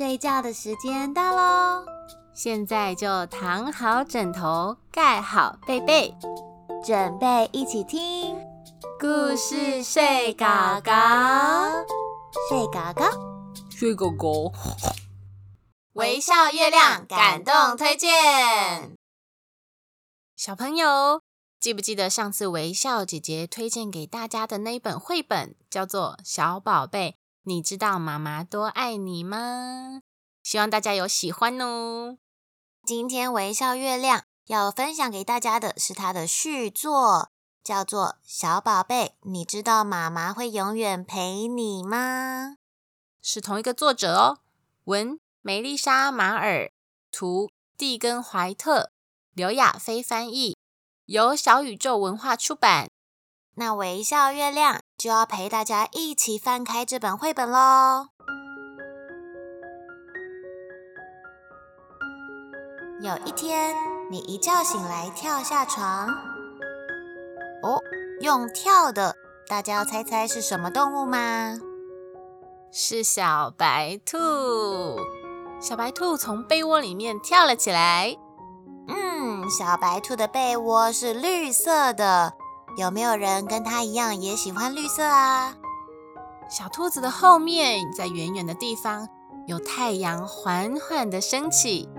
睡觉的时间到喽！现在就躺好枕头，盖好被被，准备一起听故事睡狗狗，睡狗狗，睡狗狗。微笑月亮感动推荐，小朋友记不记得上次微笑姐姐推荐给大家的那一本绘本，叫做《小宝贝》。你知道妈妈多爱你吗？希望大家有喜欢哦。今天微笑月亮要分享给大家的是它的续作，叫做《小宝贝》。你知道妈妈会永远陪你吗？是同一个作者哦。文：梅丽莎·马尔，图：蒂根·怀特，刘亚飞翻译，由小宇宙文化出版。那微笑月亮就要陪大家一起翻开这本绘本喽。有一天，你一觉醒来，跳下床，哦，用跳的，大家要猜猜是什么动物吗？是小白兔。小白兔从被窝里面跳了起来。嗯，小白兔的被窝是绿色的。有没有人跟他一样也喜欢绿色啊？小兔子的后面，在远远的地方，有太阳缓缓的升起，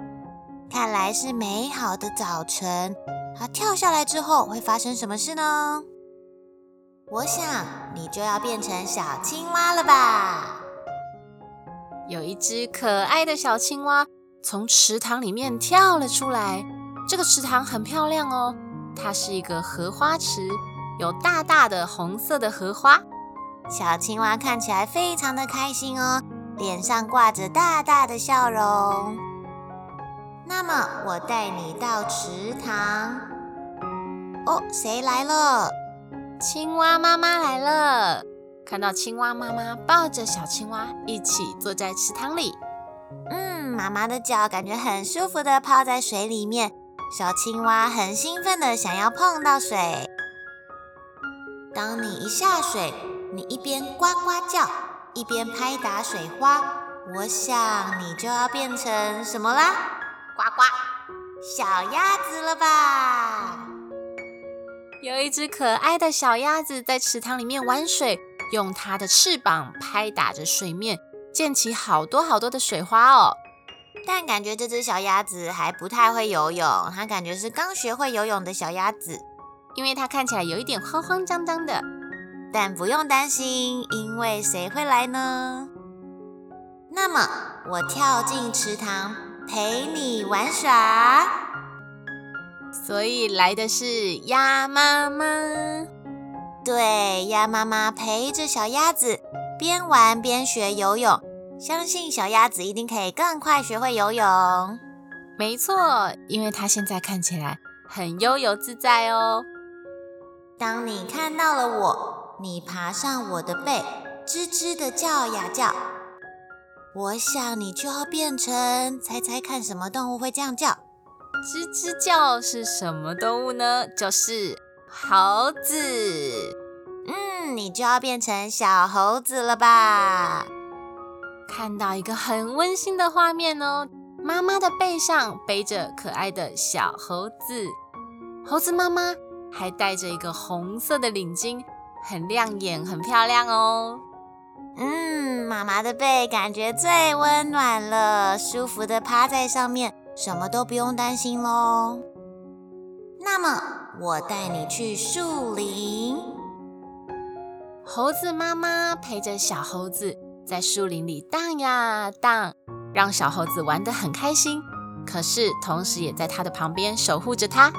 看来是美好的早晨。它跳下来之后会发生什么事呢？我想你就要变成小青蛙了吧？有一只可爱的小青蛙从池塘里面跳了出来，这个池塘很漂亮哦。它是一个荷花池，有大大的红色的荷花。小青蛙看起来非常的开心哦，脸上挂着大大的笑容。那么，我带你到池塘。哦，谁来了？青蛙妈妈来了。看到青蛙妈妈抱着小青蛙一起坐在池塘里。嗯，妈妈的脚感觉很舒服的泡在水里面。小青蛙很兴奋的想要碰到水。当你一下水，你一边呱呱叫，一边拍打水花，我想你就要变成什么啦？呱呱，小鸭子了吧？有一只可爱的小鸭子在池塘里面玩水，用它的翅膀拍打着水面，溅起好多好多的水花哦。但感觉这只小鸭子还不太会游泳，它感觉是刚学会游泳的小鸭子，因为它看起来有一点慌慌张张的。但不用担心，因为谁会来呢？那么我跳进池塘陪你玩耍，所以来的是鸭妈妈。对，鸭妈妈陪着小鸭子边玩边学游泳。相信小鸭子一定可以更快学会游泳。没错，因为它现在看起来很悠游自在哦。当你看到了我，你爬上我的背，吱吱的叫呀叫。我想你就要变成，猜猜看什么动物会这样叫？吱吱叫是什么动物呢？就是猴子。嗯，你就要变成小猴子了吧？看到一个很温馨的画面哦，妈妈的背上背着可爱的小猴子，猴子妈妈还戴着一个红色的领巾，很亮眼，很漂亮哦。嗯，妈妈的背感觉最温暖了，舒服的趴在上面，什么都不用担心喽。那么，我带你去树林，猴子妈妈陪着小猴子。在树林里荡呀荡，让小猴子玩得很开心。可是，同时也在它的旁边守护着它。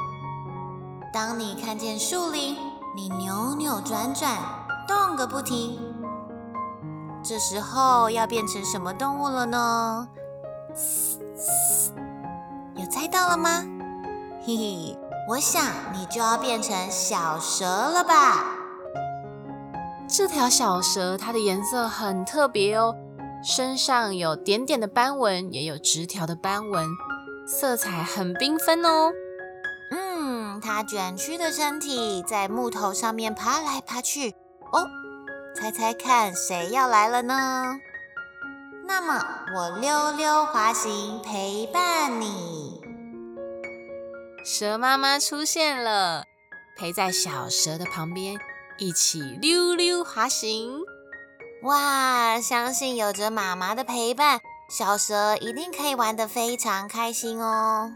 当你看见树林，你扭扭转转，动个不停。这时候要变成什么动物了呢？有猜到了吗？嘿嘿，我想你就要变成小蛇了吧。这条小蛇，它的颜色很特别哦，身上有点点的斑纹，也有直条的斑纹，色彩很缤纷哦。它卷曲的身体在木头上面爬来爬去。哦，猜猜看，谁要来了呢？那么我溜溜滑行陪伴你。蛇妈妈出现了，陪在小蛇的旁边，一起溜溜滑行。哇，相信有着妈妈的陪伴，小蛇一定可以玩得非常开心哦。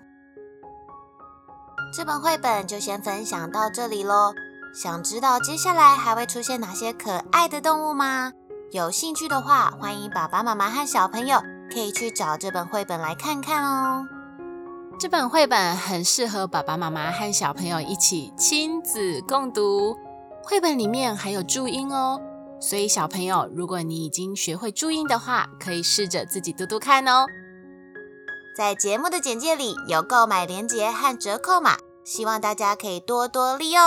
这本绘本就先分享到这里喽。想知道接下来还会出现哪些可爱的动物吗？有兴趣的话，欢迎爸爸妈妈和小朋友可以去找这本绘本来看看哦。这本绘本很适合爸爸妈妈和小朋友一起亲子共读。绘本里面还有注音哦，所以小朋友，如果你已经学会注音的话，可以试着自己读读看哦。在节目的简介里有购买链接和折扣码，希望大家可以多多利用。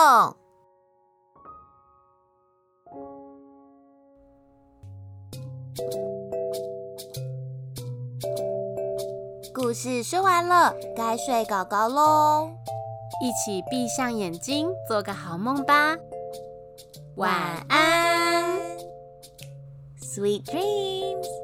故事说完了，该睡搞搞喽！一起闭上眼睛，做个好梦吧。晚安，Sweet dreams。